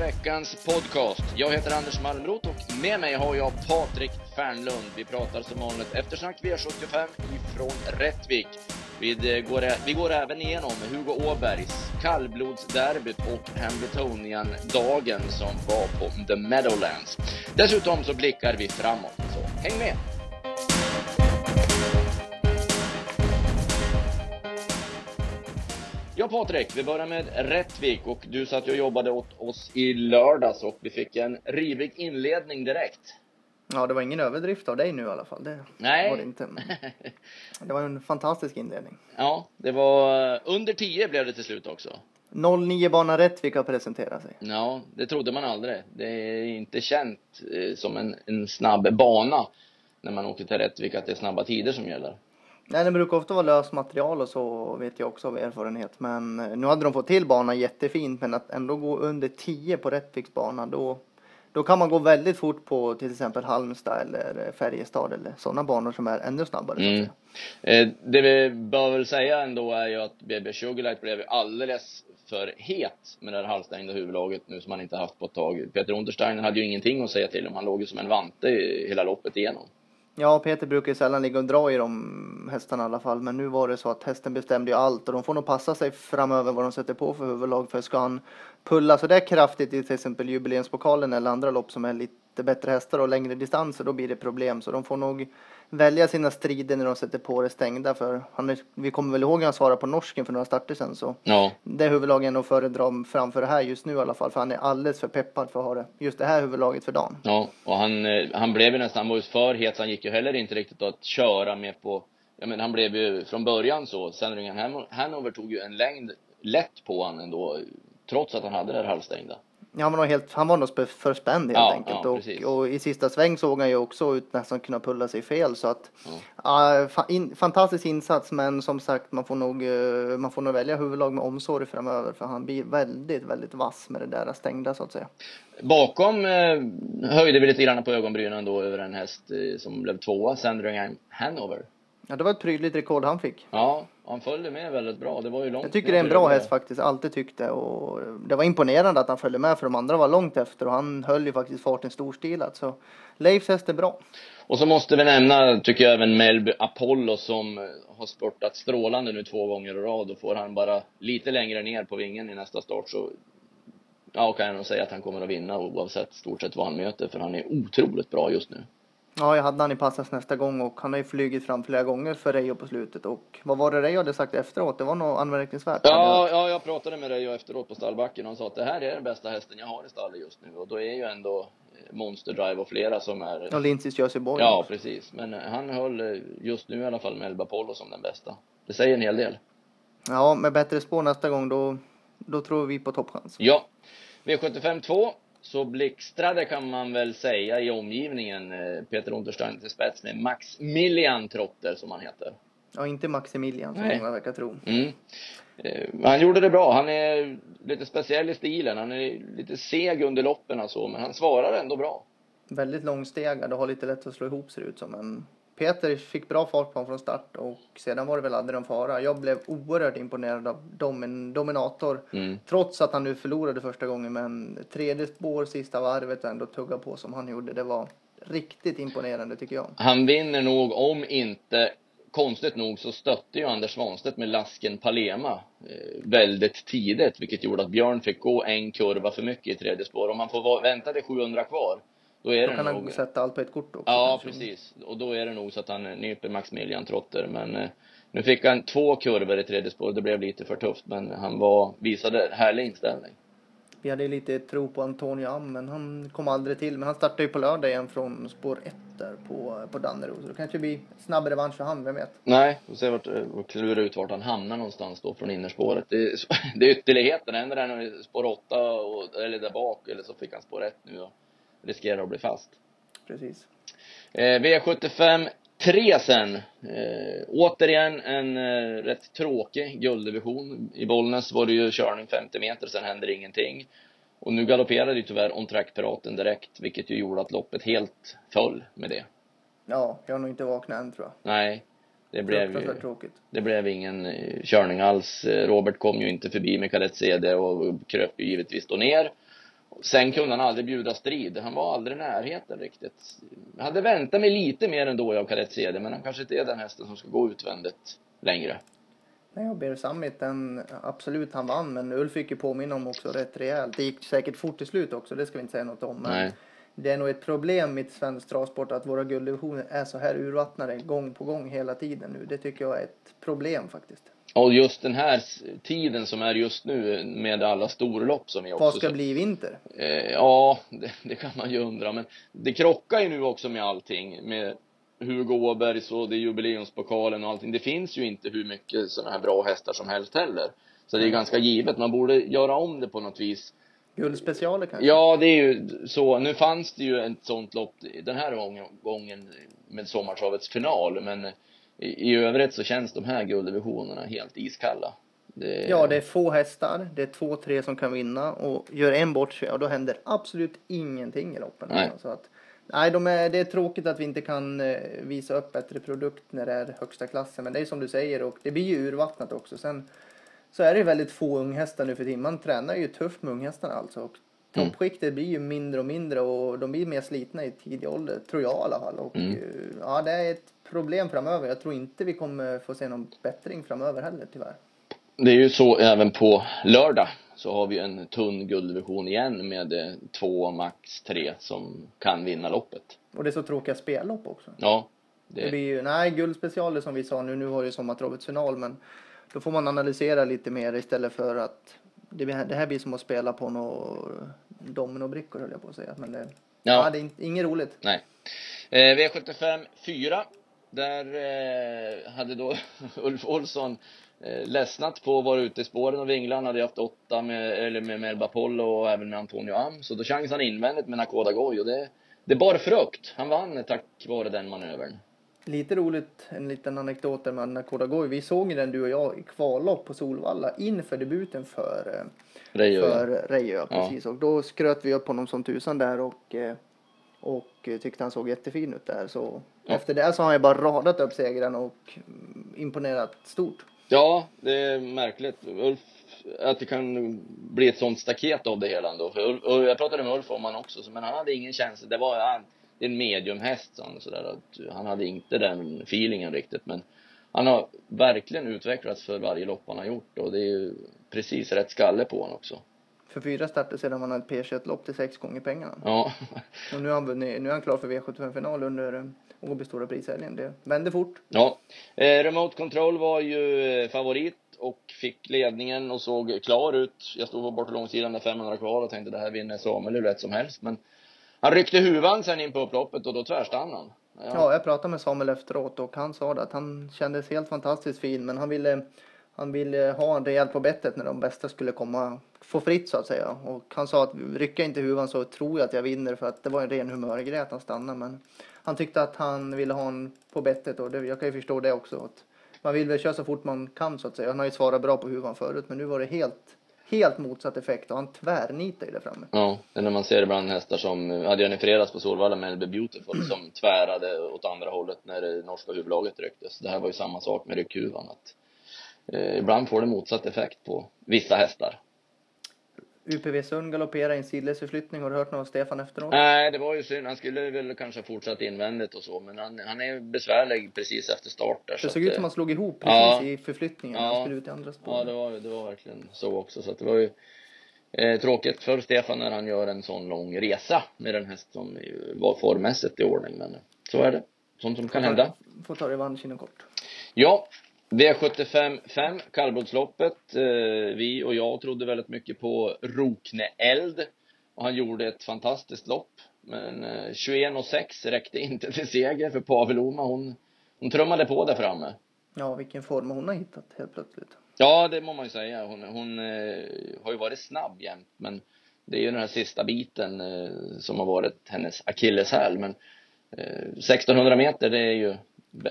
veckans podcast. Jag heter Anders Malmrot och med mig har jag Patrik Fernlund. Vi pratar som vanligt eftersnack V75 ifrån Rättvik. Vi eh, går, vi går även igenom Hugo Åbergs kallblodsderbyt och Hambletonian-dagen som var på The Meadowlands. Dessutom så blickar vi framåt, så häng med! Ja Patrik, vi börjar med Rättvik och du satt och jobbade åt oss i lördags och vi fick en rivig inledning direkt. Ja, det var ingen överdrift av dig nu i alla fall. Det Nej. var det inte. Det var en fantastisk inledning. Ja, det var under 10 blev det till slut också. 09 bana Rättvik har presenterat sig. Ja, det trodde man aldrig. Det är inte känt eh, som en, en snabb bana när man åker till Rättvik att det är snabba tider som gäller. Nej, det brukar ofta vara löst material och så vet jag också av erfarenhet. Men eh, nu hade de fått till banan jättefint, men att ändå gå under 10 på Rättviks bana, då, då kan man gå väldigt fort på till exempel Halmstad eller Färjestad eller sådana banor som är ännu snabbare. Mm. Eh, det vi bör väl säga ändå är ju att BB Sugarlight blev alldeles för het med det här halvstängda huvudlaget nu som han inte haft på ett tag. Peter Untersteiner hade ju ingenting att säga till om. Han låg ju som en vante hela loppet igenom. Ja, Peter brukar ju sällan ligga och dra i de hästarna i alla fall. Men nu var det så att hästen bestämde ju allt och de får nog passa sig framöver vad de sätter på för huvudlag. För ska han pulla så där kraftigt i till exempel jubileumspokalen eller andra lopp som är lite bättre hästar och längre distanser, då blir det problem. Så de får nog välja sina strider när de sätter på det stängda. För han är, vi kommer väl ihåg när han svarade på norsken för några starter sen. Så Ja, det huvudlaget är nog föredra framför det här just nu i alla fall. För han är alldeles för peppad för att ha det, just det här huvudlaget för dagen. ja. Och han, eh, han blev ju nästan, han var ju för het så han gick ju heller inte riktigt att köra med på Ja men han blev ju från början så, Sandringham Han- Hanover tog ju en längd lätt på han ändå, trots att han hade det här halvstängda. Ja, han var nog, helt, han var nog spe- för spänd helt Ja, enkelt. ja, och, och i sista sväng såg han ju också ut nästan kunna pulla sig fel. Så att, ja, fa, in, fantastisk insats, men som sagt, man får, nog, eh, man får nog välja huvudlag med omsorg framöver. För han blir väldigt, väldigt vass med det där stängda så att säga. Bakom eh, höjde vi lite grann på ögonbrynen då över en häst eh, som blev tvåa, Sandringham Hanover. Ja, det var ett prydligt rekord han fick. Ja, han följde med väldigt bra. Det var ju långt Jag tycker det är en bra häst faktiskt, alltid tyckt det. Och det var imponerande att han följde med för de andra var långt efter och han höll ju faktiskt farten storstilat. Så Leifs häst är bra. Och så måste vi nämna, tycker jag, även Melby Apollo som eh, har spurtat strålande nu två gånger i rad och får han bara lite längre ner på vingen i nästa start så ja, kan jag nog säga att han kommer att vinna oavsett stort sett vad han möter för han är otroligt bra just nu. Ja, jag hade han i passas nästa gång och han har ju flugit fram flera gånger för Reijo på slutet. Och vad var det Reijo hade sagt efteråt? Det var nog anmärkningsvärt. Ja, ja, jag pratade med dig efteråt på stallbacken och han sa att det här är den bästa hästen jag har i stallet just nu och då är ju ändå eh, Monster Drive och flera som är Och Lindsays Jersey-boy. Ja, precis. Men eh, han höll eh, just nu i alla fall Melba Apollo som den bästa. Det säger en hel del. ja, med bättre spår nästa gång då, då tror vi på toppchans. Ja. V75 2 så blixtrade kan man väl säga i omgivningen eh, Peter Unterstein till spets med Maximilian Trotter som han heter. Ja, inte Maximilian som Nej. många verkar tro. Mm. Eh, Han gjorde det bra. Han är lite speciell i stilen. Han är lite seg under loppen och så, men han svarar ändå bra. Väldigt långstegad och har lite lätt att slå ihop ser det ut som. Men Peter fick bra fart på honom från start och sedan var det väl aldrig någon fara. Jag blev oerhört imponerad av domin, Dominator. Mm. Trots att han nu förlorade första gången men tredje spår sista varvet och ändå tugga på som han gjorde. Det var riktigt imponerande tycker jag. Han vinner nog, om inte Konstigt nog så stötte ju Anders Svanstedt med lasken Palema eh, väldigt tidigt, vilket gjorde att Björn fick gå en kurva för mycket i tredje spår. Om han får vänta till 700 kvar, då Då kan han nog... sätta allt på ett kort också. Ja, kanske. precis. Och då är det nog så att han nyper Maximilian Trotter. Men eh, nu fick han två kurvor i tredje spår. Det blev lite för tufft, men han var, visade härlig inställning. Vi hade lite tro på Antonio Am, men han kom aldrig till. Men han startade ju på lördag igen från spår 1 där på, på Dannero. Så det kanske blir snabb revansch för han, vem vet? Nej, vi får se vart, eh, och klura ut vart han hamnar någonstans då från innerspåret. Det är, det är ytterligheten. Ändå är han spår 8 och, eller där bak, eller så fick han spår 1 nu och riskerar att bli fast. Precis. Eh, V75 3 sen. Eh, återigen en eh, rätt tråkig gulddivision. I Bollnäs var det ju körning 50 meter, sen hände ingenting. Och nu galopperade ju tyvärr On Track-piraten direkt, vilket ju gjorde att loppet helt föll med det. Ja, jag har nog inte vaknat än tror jag. Nej, det blev ju, tråkigt. det blev ingen eh, körning alls. Eh, Robert kom ju inte förbi med kadett CD och kröp ju givetvis då ner. Sen kunde han aldrig bjuda strid. Han var aldrig i närheten riktigt. Jag hade väntat mig lite mer ändå av Kadett CD, men han kanske inte är den hästen som ska gå utvändigt längre. Nej, och Bear Summit, den, absolut han vann, men Ulf fick ju påminna om också rätt rejält. Det gick säkert fort till slut också, det ska vi inte säga något om. Men Nej. det är nog ett problem i svensk travsport att våra gulddivisioner är så här urvattnade gång på gång hela tiden nu. Det tycker jag är ett problem faktiskt. Och just den här tiden som är just nu med alla storlopp som är också Vad ska så- bli i vinter? Eh, ja, det, det kan man ju undra. Men det krockar ju nu också med allting. Med Hugo Åbergs och det är jubileumspokalen och allting. Det finns ju inte hur mycket sådana här bra hästar som helst heller. Så det är ganska givet. Man borde göra om det på något vis. Guldspecialer kanske? Ja, det är ju så. Nu fanns det ju ett sånt lopp den här gången- gången med sommartravets final. Men i, i övrigt så känns de här gulddivisionerna helt iskalla. Det, Ja, det är få hästar. Det är två, tre som kan vinna och gör en bort sig och då händer absolut ingenting i loppen. Nej. Så att, nej, de är, det är tråkigt att vi inte kan eh, visa upp bättre produkt när det är högsta klassen. Men det är som du säger och det blir ju urvattnat också. Sen så är det väldigt få unghästar nu för tiden. Man tränar ju tufft med unghästarna alltså. Och Mm. toppskiktet blir ju mindre och mindre och de blir mer slitna i tidig ålder, tror jag i alla fall. Och, Mm. eh, ja, det är ett problem framöver. Jag tror inte vi kommer få se någon bättring framöver heller tyvärr. Det är ju så även på lördag så har vi en tunn gulddivision igen med eh, två, max tre som kan vinna loppet. Och det är så tråkiga spellopp också. Ja, Det det, blir ju, nej, guldspecialer som vi sa nu, nu har ju sommartravets final, men då får man analysera lite mer istället för att det, det här blir som att spela på några dominobrickor höll jag på att säga. Men det, ja. ja, det är inget roligt. nej. Eh, V75 4. Där eh, hade då Ulf Olsson eh, ledsnat på att vara ute i spåren och vingla. Han hade haft åtta med, eller med Melba Polo och även med Antonio Am. Så då chansade han invändigt med Nakoda Goj och det, det bar frukt. Han vann tack vare den manövern. Lite roligt, en liten anekdot där med Nakoda Goi. Vi såg ju den du och jag i kvallopp på Solvalla inför debuten för eh, jag. för Rejö, precis. Och då skröt vi upp honom som tusan där och, eh, och tyckte han såg jättefin ut där. Så Ja. efter det så har han bara radat upp segern och mm, imponerat stort. Ja, det är märkligt. Ulf, att det kan bli ett sånt staket av det hela ändå. För Ulf, och jag pratade med Ulf om han också, så- men han hade ingen känsla. Det var han, en mediumhäst, sa han, sådär, att han hade inte den feelingen riktigt. Men han har verkligen utvecklats för varje lopp han har gjort och det är ju precis rätt skalle på honom också. För fyra starter sedan man hade ett P21-lopp till sex gånger pengarna. Ja, Och nu är han, nu är han klar för V75-final under eh, Åby Stora Prishelgen. Det vände fort. ja. Eh, Remote Control var ju eh, favorit och fick ledningen och såg klar ut. Jag stod på bortre långsidan med 500 kvar och tänkte det här vinner Samuel hur lätt som helst. Men han ryckte huvan sen in på upploppet och då tvärstannade han. Ja, jag pratade med Samuel efteråt och han sa det att han kändes helt fantastiskt fin men han ville, han ville ha en rejäl på bettet när de bästa skulle komma, få fritt så att säga. Och han sa att rycka inte huvan så tror jag att jag vinner för att det var en ren humörgrej att han stannade men han tyckte att han ville ha en på bettet och det, jag kan ju förstå det också. Att man vill väl köra så fort man kan så att säga. Han har ju svarat bra på huvan förut men nu var det helt, helt motsatt effekt och han tvärnitade ju där framme. Ja, när man ser ibland hästar som, jag hade en i fredags på Solvalla med Elbe Beautiful som tvärade åt andra hållet när det norska huvudlaget rycktes. Det här var ju samma sak med ryckhuvan att eh, ibland får det motsatt effekt på vissa hästar. UPV Sund galopperar i en sidledsförflyttning. Har du hört något av Stefan efteråt? Nej, det var ju synd. Han skulle väl kanske ha fortsatt invändigt och så, men han, han är besvärlig precis efter start där. så Det såg att, ut eh, som han slog ihop precis Ja. i förflyttningen. Ja. Han skulle ut i andra spår. Ja, det var, det var verkligen så också. Så att det var ju eh, tråkigt för Stefan när han gör en sån lång resa med den häst som var formmässigt i ordning. Men eh, så är det. Sånt som kan hända. Får ta revansch inom kort. Ja, V75 5, kallblodsloppet. Eh, vi och jag trodde väldigt mycket på Rokne Eld. Och han gjorde ett fantastiskt lopp. Men eh, 21 och 6 räckte inte till seger för Pavel Oma. Hon, hon trummade på där framme. Ja, vilken form hon har hittat helt plötsligt. Ja, det må man ju säga. Hon, hon eh, har ju varit snabb jämt, men det är ju den här sista biten eh, som har varit hennes akilleshäl. Men eh, 1600 meter, det är ju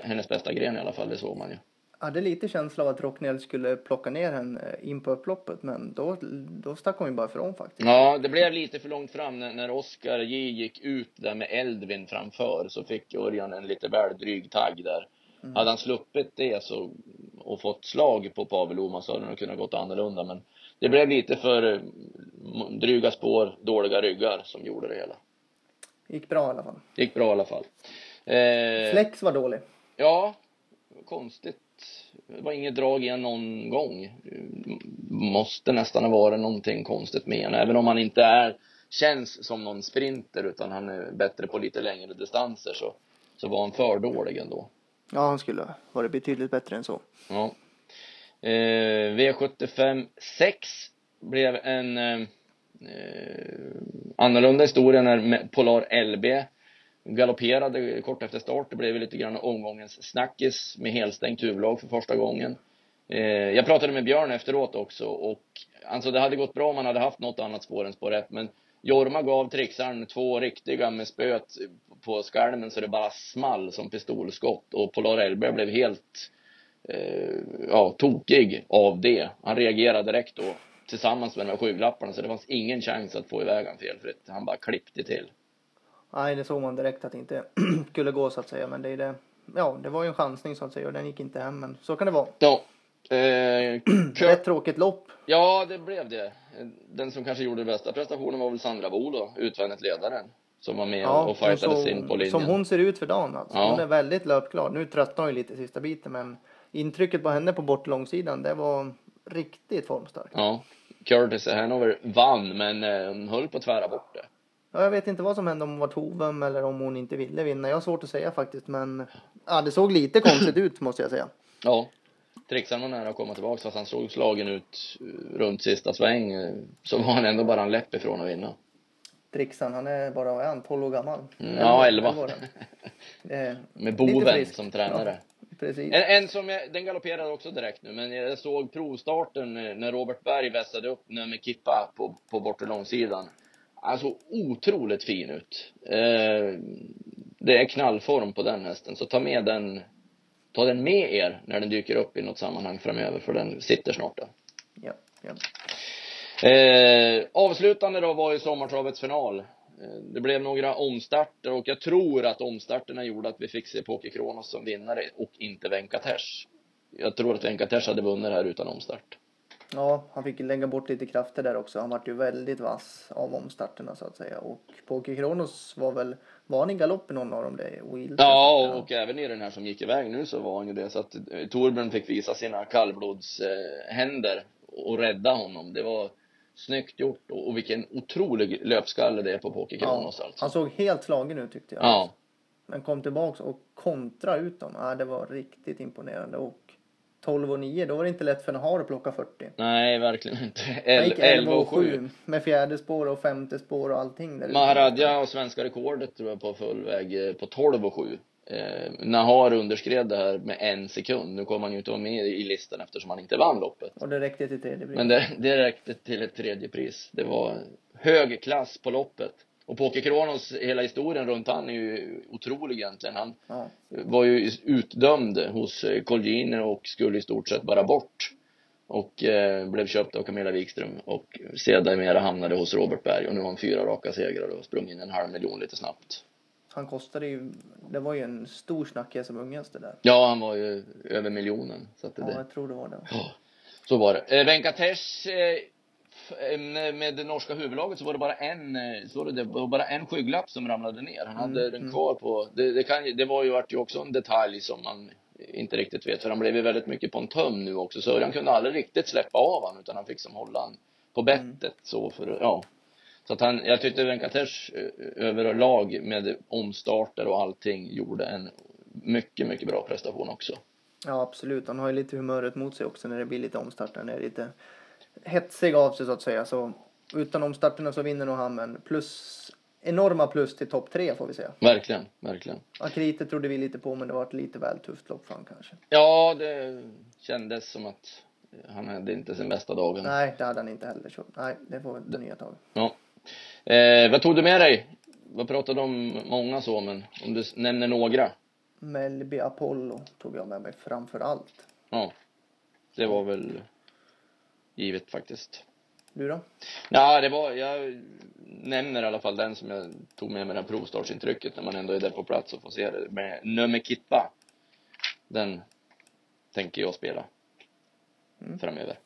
hennes bästa gren i alla fall, det såg man ju. Hade lite känsla av att Rocknell skulle plocka ner henne in på upploppet, men då, då stack hon ju bara ifrån faktiskt. Ja, det blev lite för långt fram när, när Oskar J gick ut där med Eldvin framför så fick Örjan en lite väl dryg tagg där. Hade han sluppit det så, och fått slag på Pavel Oma så hade det kunnat gått annorlunda men det blev lite för eh, dryga spår, dåliga ryggar som gjorde det hela. Gick bra i alla fall. Gick bra i alla fall. Eh, Flex var dålig. Ja, konstigt. Det var inget drag igen någon gång. Måste nästan ha varit någonting konstigt med honom. Även om han inte är, känns som någon sprinter utan han är bättre på lite längre distanser så, så var han för dålig ändå. Ja, han skulle ha varit betydligt bättre än så. Ja. Eh, V75 6 blev en eh, eh, annorlunda historia när Polar LB galopperade kort efter start. Det blev lite grann omgångens snackis med helstängt huvudlag för första gången. Eh, jag pratade med Björn efteråt också och alltså det hade gått bra om man hade haft något annat spår än spår 1 men Jorma gav trixaren två riktiga med spöet på skärmen så det bara small som pistolskott och Polar LB blev helt eh, ja, tokig av det. Han reagerade direkt då tillsammans med de här skygglapparna så det fanns ingen chans att få iväg han felfritt. Han bara klippte till. Nej, det såg man direkt att det inte skulle gå så att säga. Men det är det. Ja, det var ju en chansning så att säga och den gick inte hem. Men så kan det vara. Ja. Eh, Rätt tråkigt lopp. ja, det blev det. Den som kanske gjorde bästa prestationen var väl Sandra Bo då, utvändigt ledaren. Som var med Ja, och fightades in på linjen. Som hon ser ut för dagen alltså. Ja. Hon är väldigt löpglad. Nu tröttnar hon ju lite i sista biten men intrycket på henne på bortlångsidan det var riktigt formstarkt. Ja. Curtis Hanover vann, men eh, hon höll på att tvära bort det. Ja, jag vet inte vad som hände om hon var tovum eller om hon inte ville vinna. Jag har svårt att säga faktiskt men ja, det såg lite konstigt ut måste jag säga. Ja. Trixaren var nära att komma tillbaka fast han såg slagen ut eh, runt sista sväng. eh, Så var han ändå bara en läpp ifrån att vinna. Trixan, han är bara, vad är han, 12 år gammal? Mm, ja, 11. var det. Det är Med lite Boven som tränare. Ja, precis. En, en som jag, den galopperade också direkt nu, men jag såg provstarten eh, när Robert Berg vässade upp nummer Kippa på, på bortre långsidan. Såg otroligt fin ut. Eh, det är knallform på den hästen, så ta med den, ta den med er när den dyker upp i något sammanhang framöver, för den sitter snart där. Ja, ja. Eh, avslutande då var ju sommartravets final. Eh, Det blev några omstarter och jag tror att omstarterna gjorde att vi fick se Poker Kronos som vinnare och inte Venkatesh. Jag tror att Venkatesh hade vunnit här utan omstart. Ja, han fick lägga bort lite krafter där också. Han vart ju väldigt vass av omstarterna så att säga. Och Poker Kronos var väl, var han i galopp i någon av dem? Det? Wild, Ja, och även i den här som gick iväg nu så var han ju det. Så att eh, Torbjörn fick visa sina kallblodshänder och rädda honom. Det var snyggt gjort och, och vilken otrolig löpskalle det är på Poker ja, Kronos alltså. Han såg helt slagen ut tyckte jag. Ja, Men kom tillbaks och kontra ut dem. Ja, det var riktigt imponerande. Och 12 och 9, då var det inte lätt för Nahar att plocka 40. nej verkligen inte. El- gick 11 och 7. med fjärde spår och femte spår och allting. Där. Maharadja och svenska rekordet tror jag på full väg eh, på 12 och 7. Eh, Nahar underskred det här med en sekund. Nu kommer han ju inte vara med i listan eftersom han inte vann loppet. Och det räckte till tredje pris. Men det, det räckte till ett tredje pris. Det var hög klass på loppet. Och Poker Kronos, hela historien runt han är ju otrolig egentligen. Han Ja. var ju utdömd hos eh, Colgjini och skulle i stort sett bara bort. Och eh, blev köpt av Camilla Wikström och sedermera hamnade hos Robert Berg och nu har han fyra raka segrar och sprungit in en halv miljon lite snabbt. Han kostade ju, det var ju en stor snackis som ungaste där. Ja, han var ju över miljonen. Så att det, Ja, jag tror det var det. Ja, så var det. Eh, Venkatesh eh, eh, med det norska huvudlaget så var det bara en, eh, så var det, det var bara en skygglapp som ramlade ner. Han hade Mm, den kvar på, det, det, kan, det var ju vart ju också en detalj som man inte riktigt vet, för han blev ju väldigt mycket på en töm nu också. Så han kunde aldrig riktigt släppa av han utan han fick som hålla han på bettet så för, ja. Så att han, jag tyckte Venkatesh eh, överlag med omstarter och allting gjorde en mycket, mycket bra prestation också. Ja, absolut. Han har ju lite humöret mot sig också när det blir lite omstarter. När det är lite hetsig av sig så att säga. Så utan omstarterna så vinner nog han. Men plus, enorma plus till topp tre får vi säga. Verkligen, verkligen. Akrite trodde vi lite på men det var ett lite väl tufft lopp för han kanske. Ja, det kändes som att han hade inte sin bästa dagen. Nej, det hade han inte heller. Så nej, det får ett nya tag. Ja. Eh, vad tog du med dig? Vad pratade om många så, men om du nämner några? Melby Apollo tog jag med mig framför allt. Ja. Det var väl givet faktiskt. Du då? Ja, det var, jag nämner i alla fall den som jag tog med mig det här provstartsintrycket när man ändå är där på plats och får se det med nummer Kippa. Den tänker jag spela Mm. framöver.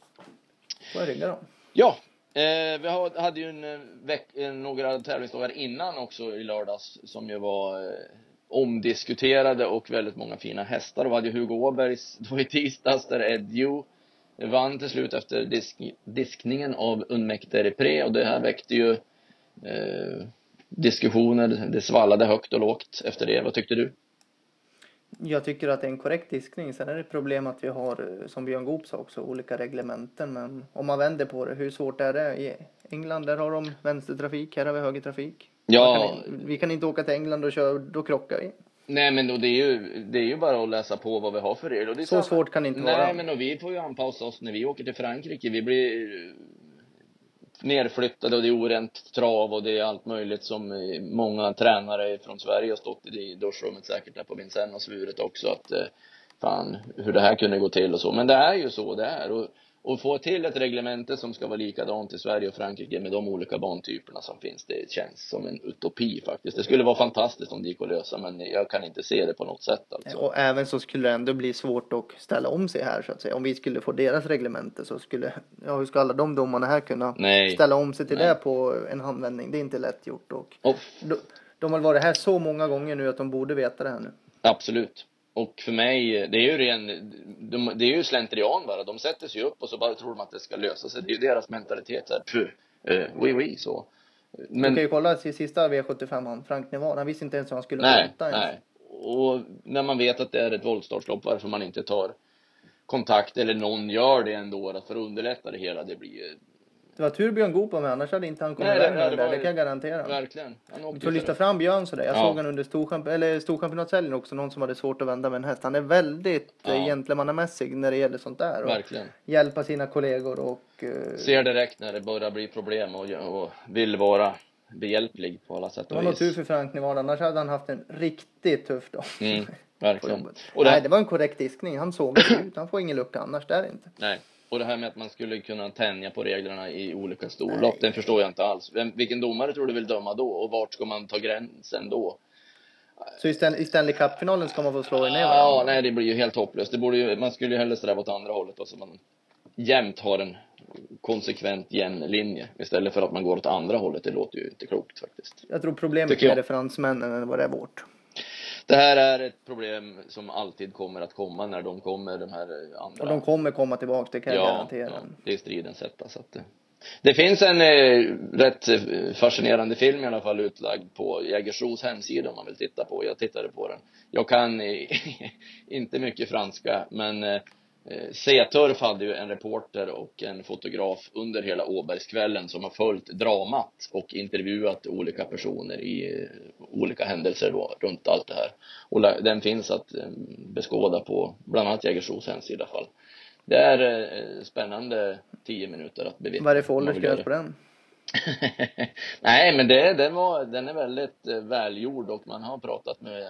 Får jag rygga då? Ja, Eh, vi hade ju en, eh, veck, några tävlingsdagar innan också i lördags som ju var eh, omdiskuterade och väldigt många fina hästar. Och vi hade Hugo Åbergs då i tisdags där Ed Yu vann till slut efter disk, diskningen av Unmekte Repré och det här väckte ju eh, diskussioner. Det svallade högt och lågt efter det. Vad tyckte du? Jag tycker att det är en korrekt diskning. Sen är det problem att vi har, som Björn Goop sa också, olika reglementen. Men om man vänder på det, hur svårt är det? I England där har de vänstertrafik, här har vi högertrafik. Ja. Kan, vi kan inte åka till England och köra, då krockar vi. Nej men då det är ju, det är ju bara att läsa på vad vi har för regler. Så, så svårt kan det inte Nej, vara. Nej men då vi får ju anpassa oss när vi åker till Frankrike. Vi blir nerflyttade och det är orent trav och det är allt möjligt som många tränare från Sverige har stått i duschrummet säkert där på Vincennes och svurit också att eh, fan hur det här kunde gå till och så. Men det är ju så det är och och få till ett reglemente som ska vara likadant i Sverige och Frankrike med de olika bantyperna som finns, det känns som en utopi faktiskt. Det skulle vara fantastiskt om det gick att lösa, men jag kan inte se det på något sätt alltså. Och även så skulle det ändå bli svårt att ställa om sig här så att säga. Om vi skulle få deras reglemente så skulle, ja hur ska alla de domarna här kunna Nej. ställa om sig till Nej. det på en handvändning? Det är inte lätt gjort och Och, de, de har varit här så många gånger nu att de borde veta det här nu. absolut. Och för mig, det är ju ren, de, det är ju slentrian bara. De sätter sig upp och så bara tror de att det ska lösa sig. Det är ju deras mentalitet såhär, puh, eh, oui, oui, så. Men... Du kan ju kolla sista V75 han, Frank Nevar, han visste inte ens hur han skulle nej, volta ens. nej. Och när man vet att det är ett voltstartslopp, varför man inte tar kontakt eller någon gör det ändå för att underlätta det hela, det blir Det var tur Björn Goop var med, annars hade inte han kommit det- iväg med det det där, var det kan jag garantera. verkligen. Åkte får lyfta fram Björn sådär. Jag Ja. såg han under storchamp eller storchampionatshelgen också, någon som hade svårt att vända med en häst. Han är väldigt Ja. ja. gentlemannamässig när det gäller sånt där. Och Verkligen. hjälpa sina kollegor och... eh, Ser direkt när det börjar bli problem och, och vill vara behjälplig på alla sätt det var och nog vis. tur för Frank Nevada, annars hade han haft en riktigt tuff dag. Mm, verkligen. Och det, Nej, det var en korrekt diskning. Han såg ut. Han får ingen lucka annars, där inte. nej. Och det här med att man skulle kunna tänja på reglerna i olika storlopp, den förstår jag inte alls. Vem, vilken domare tror du vill döma då? Och vart ska man ta gränsen då? Så i Stan- i Stanley Cup-finalen ska man få slå ner Ja, varandra. nej det blir ju helt hopplöst. Det borde ju, man skulle ju hellre sträva åt andra hållet då, så man jämt har en konsekvent jämn linje istället för att man går åt andra hållet. Det låter ju inte klokt faktiskt. Jag tror problemet det fransmännen än vad det är vårt. Det här är ett problem som alltid kommer att komma när de kommer, de här andra. Och de kommer komma tillbaka, det kan jag ja, garantera. ja, det är stridens hetta. Så att det, det finns en eh, rätt eh, fascinerande film i alla fall utlagd på Jägersros hemsida om man vill titta på. Jag tittade på den. Jag kan eh, inte mycket franska, men eh, eh, C-Turf hade ju en reporter och en fotograf under hela Åbergskvällen som har följt dramat och intervjuat olika personer i eh, olika händelser då, runt allt det här. Och den finns att eh, beskåda på bland annat Jägersros hemsida i alla fall. Det är eh, spännande tio minuter att bevittna. Vad är det för åldersgräns på den? Nej, men det, den, var, den är väldigt eh, välgjord och man har pratat med eh,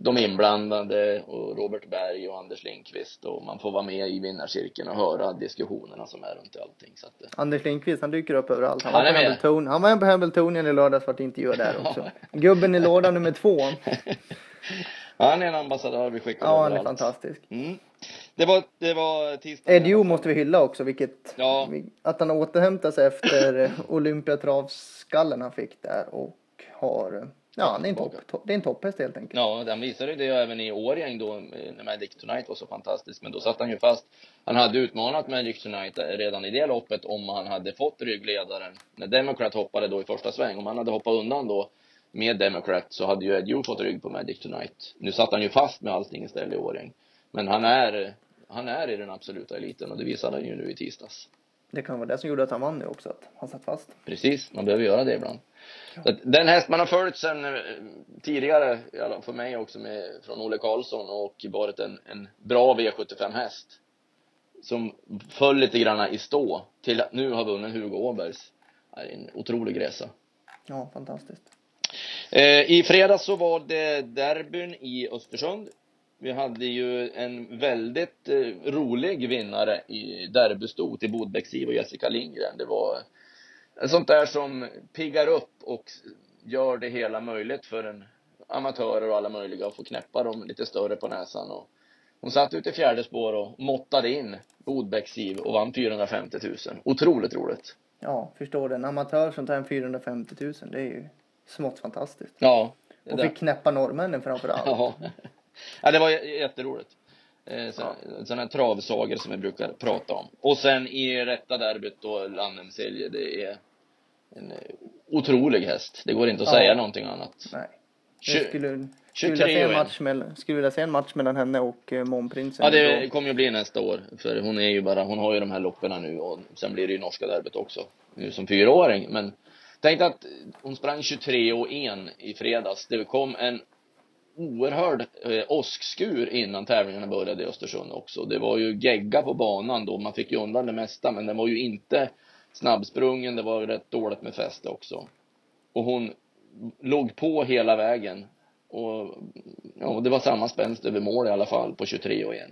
de inblandade och Robert Berg och Anders Lindqvist och man får vara med i vinnarcirkeln och höra diskussionerna som är runt allting. Så att, eh, Anders Lindqvist, han dyker upp överallt. Han, Han var på. Hamilton. Han var på Hamiltonian i lördags för att intervjua där också. Gubben i låda nummer två. han är en ambassadör vi skickar Ja, han är överallt. fantastisk. Mm. Det var, det var tisdag. Ed Yu måste vi hylla också, vilket... Ja. Att han återhämtar sig efter eh, Olympiatravskallen han fick där och har... eh, Ja, han är en, topp, det är en topphäst helt enkelt. Ja, den visade det även i Årjäng då, eh, när Magic Tonight var så fantastisk. Men då satt han ju fast. Han hade utmanat Magic Tonight redan i det loppet om han hade fått ryggledaren. När Democrat hoppade då i första sväng, om han hade hoppat undan då med Democrat så hade ju Ed Yu fått rygg på Magic Tonight. Nu satt han ju fast med allting istället i Årjäng. Men han är, han är i den absoluta eliten och det visade han ju nu i tisdags. Det kan vara det som gjorde att han vann nu också, att han satt fast. Precis, man behöver göra det ibland. Så den häst man har följt sen eh, tidigare, för mig också med, från Olle Karlsson och varit en, en bra V75 häst. Som föll lite grann i stå till att nu har vunnit Hugo Åbergs. En otrolig resa. Ja, fantastiskt. Eh, I fredags så var det derbyn i Östersund. Vi hade ju en väldigt eh, rolig vinnare i derbystot i Bodbäckssiv och Jessica Lindgren. Det var sånt där som piggar upp och gör det hela möjligt för en amatörer och alla möjliga att få knäppa dem lite större på näsan och Hon satt ute i fjärde spår och måttade in Bodbäcksiv och vann 450 000. Otroligt roligt. Ja, förstår det. En amatör som tar hem 450 000, det är ju smått fantastiskt. Ja. Och där. fick knäppa norrmännen framför allt. Ja. ja, det var jätteroligt. Eh, så, Sådana här travsagor som vi brukar prata om. Och sen i rätta derbyt då, Lannemselje, det är en eh, otrolig häst. Det går inte att Ja. säga någonting annat. Nej. Jag skulle, 23 skulle, vilja se en match mellan, skulle vilja se en match mellan henne och eh, Månprinsen. Ja, det kommer ju bli nästa år. För hon är ju bara, hon har ju de här lopperna nu och sen blir det ju norska derbyt också. Nu som fyraåring. Men tänk att hon sprang 23 och 1 i fredags. Det kom en oerhörd eh, åskskur innan tävlingarna började i Östersund också. Det var ju gegga på banan då. Man fick ju undan det mesta, men den var ju inte snabbsprungen. Det var rätt dåligt med fäste också. Och hon låg på hela vägen. Och ja, det var samma spänst över mål i alla fall på 23 och 1.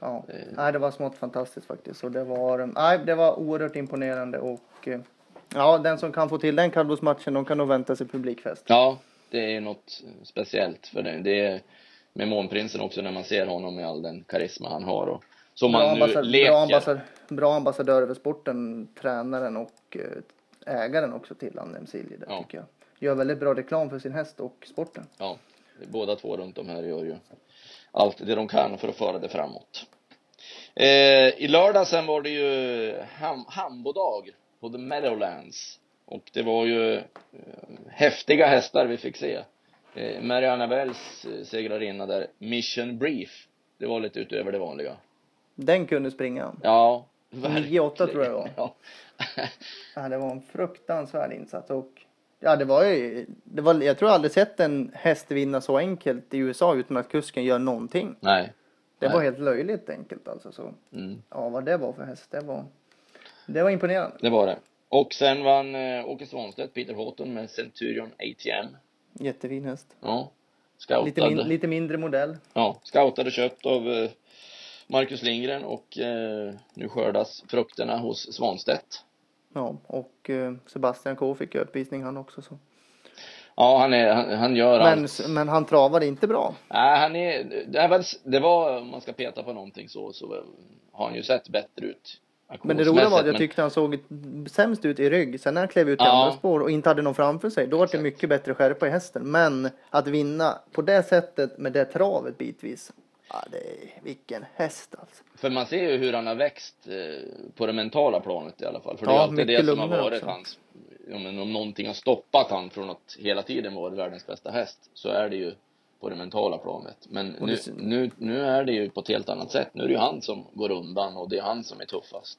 Ja, Eh. nej, det var smått fantastiskt faktiskt. Och det var, nej, det var oerhört imponerande och eh, ja, den som kan få till den kallblodsmatchen, de kan nog vänta sig publikfest. Ja, det är något speciellt för det. Det är med Månprinsen också när man ser honom med all den karisma han har och som Bra, han nu leker. bra, ambassa- bra ambassadör över sporten, tränaren och eh, ägaren också till Andem Silje där Ja. tycker jag. Gör väldigt bra reklam för sin häst och sporten. Ja, båda två runt om här gör ju allt det de kan för att föra det framåt. Eh, I lördag sen var det ju ham hambodag på The Meadowlands. Och det var ju eh, häftiga hästar vi fick se. Eh, Mariana Wells eh, segrarinna där, Mission Brief. Det var lite utöver det vanliga. Den kunde springa. Ja, 9-8 tror jag det var. Ja. Ja, det var en fruktansvärd insats och ja, det var ju, det var, jag tror jag aldrig sett en häst vinna så enkelt i USA utan att kusken gör någonting. Nej. Det Nej. var helt löjligt enkelt alltså. Så, Mm, ja, vad det var för häst, det var, det var imponerande. det var det. Och sen vann eh, Åke Svanstedt, Peter Houghton med Centurion ATM. Jättefin häst. Ja. Scoutad. Lite, min, lite mindre modell. Ja, scoutade kött av eh, Marcus Lindgren och eh, nu skördas frukterna hos Svanstedt. Ja, och eh, Sebastian K fick ju uppvisning han också. Så. Ja, han, är, han, han gör Men, allt. men han travade inte bra. Nej, han är, det, väl, det var, om man ska peta på någonting så, så har han ju sett bättre ut. Men det roliga var att jag men- tyckte han såg sämst ut i rygg. Sen när han klev ut i Ja. andra spår och inte hade någon framför sig, då var det mycket bättre skärpa i hästen. Men att vinna på det sättet med det travet bitvis. Ja, det är, vilken häst alltså. För man ser ju hur han har växt eh, på det mentala planet i alla fall. För det är Ja, alltid det som har varit också. hans, ja, men om någonting har stoppat han från att hela tiden vara världens bästa häst så är det ju på det mentala planet. Men nu, det- nu, nu är det ju på ett helt annat sätt. Nu är det ju han som går undan och det är han som är tuffast.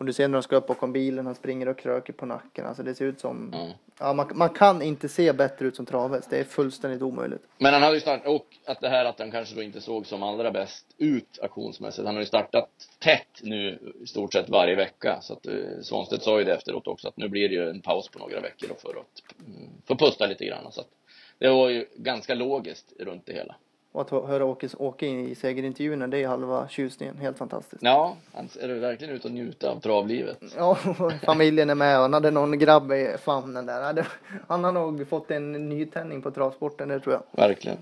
Och du ser när de ska upp bakom bilen, han springer och kröker på nacken. Alltså det ser ut som, Ja. ja, man, man kan inte se bättre ut som travhäst. Det är fullständigt omöjligt. Men han har ju startat, och att det här att han kanske då inte såg som allra bäst ut auktionsmässigt. Han har ju startat tätt nu i stort sett varje vecka. Så att eh, Svanstedt sa ju det efteråt också att nu blir det ju en paus på några veckor då för att mm, få pusta lite grann. Så att det var ju ganska logiskt runt det hela. Och att hö- höra Åke, Åke i segerintervjuerna, det är halva tjusningen. Helt fantastiskt. Ja, han är verkligen ute och njuta av travlivet. Ja, familjen är med och han hade någon grabb i famnen där. Han har nog fått en nytändning på travsporten, det tror jag. Verkligen.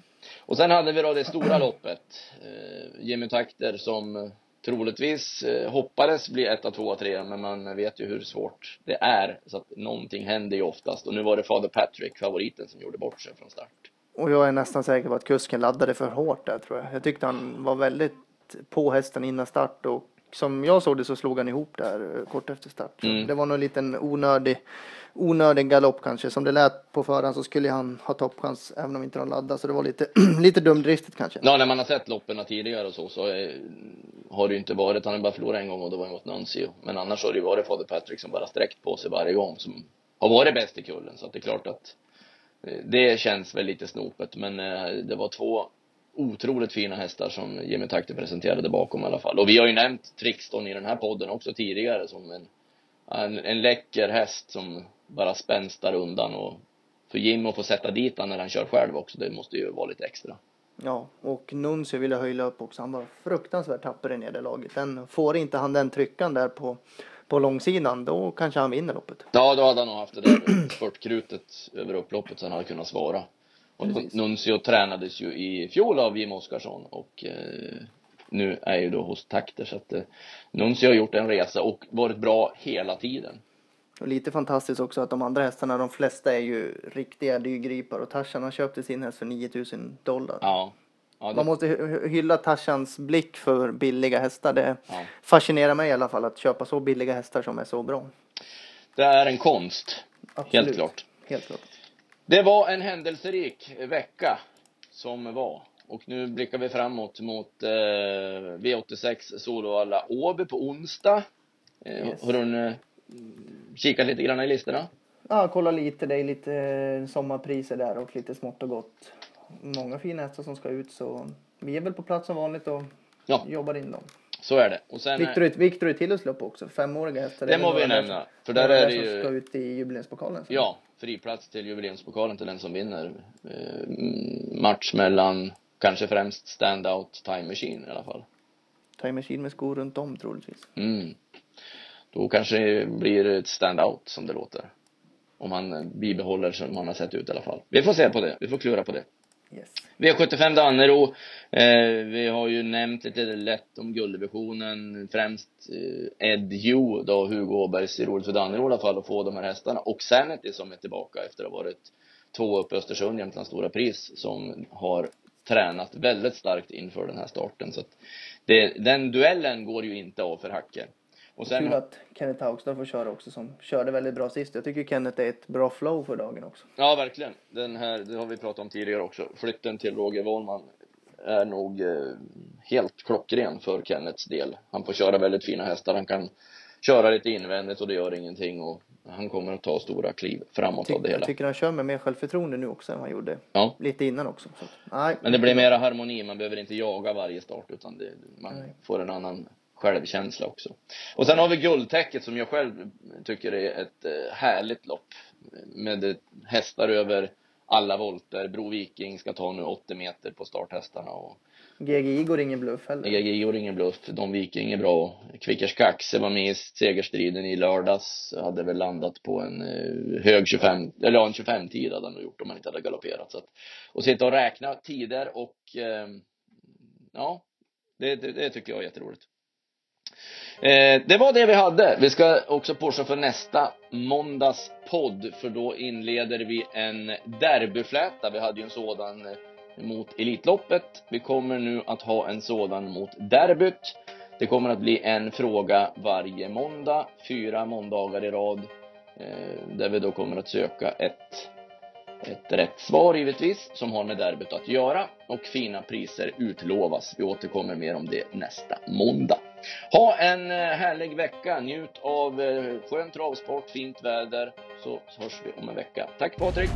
Och sen hade vi då det stora loppet. Eh, Jimmy Takter som eh, troligtvis eh, hoppades bli etta, tvåa, trea, men man vet ju hur svårt det är. Så att någonting händer ju oftast. Och nu var det Fader Patrick, favoriten, som gjorde bort sig från start. Och jag är nästan säker på att kusken laddade för hårt där tror jag. Jag tyckte han var väldigt på hästen innan start och som jag såg det så slog han ihop där eh, kort efter start. Mm. Det var nog en liten onödig, onödig galopp kanske. Som det lät på förhand så skulle han ha toppchans även om inte de laddade. Så det var lite, lite dumdristigt kanske. Ja, när man har sett loppen tidigare och så, så eh, har det ju inte varit, han har bara förlorat en gång och det var mot Nuncio. Men annars har det ju varit Fader Patrick som bara sträckt på sig varje gång, som har varit bäst i kullen. Så att det är klart att det känns väl lite snopet, men eh, det var två otroligt fina hästar som Jimmy Takter presenterade bakom i alla fall. Och vi har ju nämnt Trixton i den här podden också tidigare som en, en, en läcker häst som bara spänstar undan och för Jim att få sätta dit han när han kör själv också, det måste ju vara lite extra. Ja, och Nuncio ville höja upp också. Han var fruktansvärt tapper i nederlaget. Den, får inte han den tryckan där på, på långsidan, då kanske han vinner loppet. Ja, då hade han nog haft det där spurtkrutet över upploppet så han hade kunnat svara. Och Precis. Nuncio tränades ju i fjol av Jim Oskarsson och eh, nu är ju då hos Takter så att eh, Nuncio har gjort en resa och varit bra hela tiden. Och lite fantastiskt också att de andra hästarna, de flesta är ju riktiga dyrgripar och Tarzan han köpte sin häst för 9000 dollar. Ja. Ja det, Man måste hy- hylla Tarzans blick för billiga hästar. Det ja. fascinerar mig i alla fall att köpa så billiga hästar som är så bra. det är en konst, Absolut. helt klart. Helt klart. Det var en händelserik vecka som var. Och nu blickar vi framåt mot eh, V86 Solvalla Åby på onsdag. Eh, Yes. Har du eh, kikat lite grann i listorna? Ja, kolla lite. Det är lite eh, sommarpriser där och lite smått och gott. Många fina hästar som ska ut så vi är väl på plats som vanligt och Ja. jobbar in dem. Så är det. Och sen, eh, Victor, Victor är Tilleslopp också, femåriga hästar. det må vi nämna. som- För där är det som ju, ska ut i jubileumspokalen. sen. ja, friplats till jubileumspokalen till den som vinner. Eh, match mellan kanske främst standout time machine i alla fall. Time Machine med skor runt om troligtvis. Mm. Då kanske det blir ett standout som det låter. Om han eh, bibehåller som han har sett ut i alla fall. Vi får se på det. Vi får klura på det. Yes. V75 Dannero. Eh, vi har ju nämnt lite lätt om gulddivisionen. Främst eh, Ed Hugh då, Hugo Åbergs roligt för Dannero i alla fall att få de här hästarna. Och Sanity som är tillbaka efter att ha varit två uppe i Östersund, Jämtlands stora pris. Som har tränat väldigt starkt inför den här starten. Så att det, den duellen går ju inte av för Hacke. Och sen, Kul att Kenneth Haugstad får köra också som körde väldigt bra sist. Jag tycker Kenneth är ett bra flow för dagen också. Ja, verkligen. Den här, det har vi pratat om tidigare också. Flytten till Roger Wollman är nog eh, helt klockren för Kennets del. Han får köra väldigt fina hästar. Han kan köra lite invändigt och det gör ingenting och han kommer att ta stora kliv framåt av det Ty- jag hela. tycker han kör med mer självförtroende nu också än han gjorde Ja. lite innan också. Så, nej. Men det blir mera harmoni. Man behöver inte jaga varje start utan det, man Nej. får en annan självkänsla också. Och sen har vi guldtäcket som jag själv tycker är ett eh, härligt lopp. Med hästar över alla volter. Bro Viking ska ta nu 80 meter på starthästarna och GGI går ingen bluff heller. EGG gjorde ingen bluff. Don Viking är bra. Kvickers Kaxe var med i segerstriden i lördags. Hade väl landat på en eh, hög 25, eller en 25 tid hade han nog gjort om han inte hade galopperat. Så att, och sitta och räkna tider och eh, ja, det, det, det tycker jag är jätteroligt. Eh, det var det vi hade. Vi ska också pusha för nästa måndags podd för då inleder vi en derbyfläta. Vi hade ju en sådan eh, mot Elitloppet. Vi kommer nu att ha en sådan mot derbyt. Det kommer att bli en fråga varje måndag, fyra måndagar i rad, eh, där vi då kommer att söka ett, ett rätt svar givetvis, som har med derbyt att göra och fina priser utlovas. Vi återkommer mer om det nästa måndag. Ha en eh, härlig vecka, njut av eh, skön travsport, fint väder, så hörs vi om en vecka. Tack Patrik!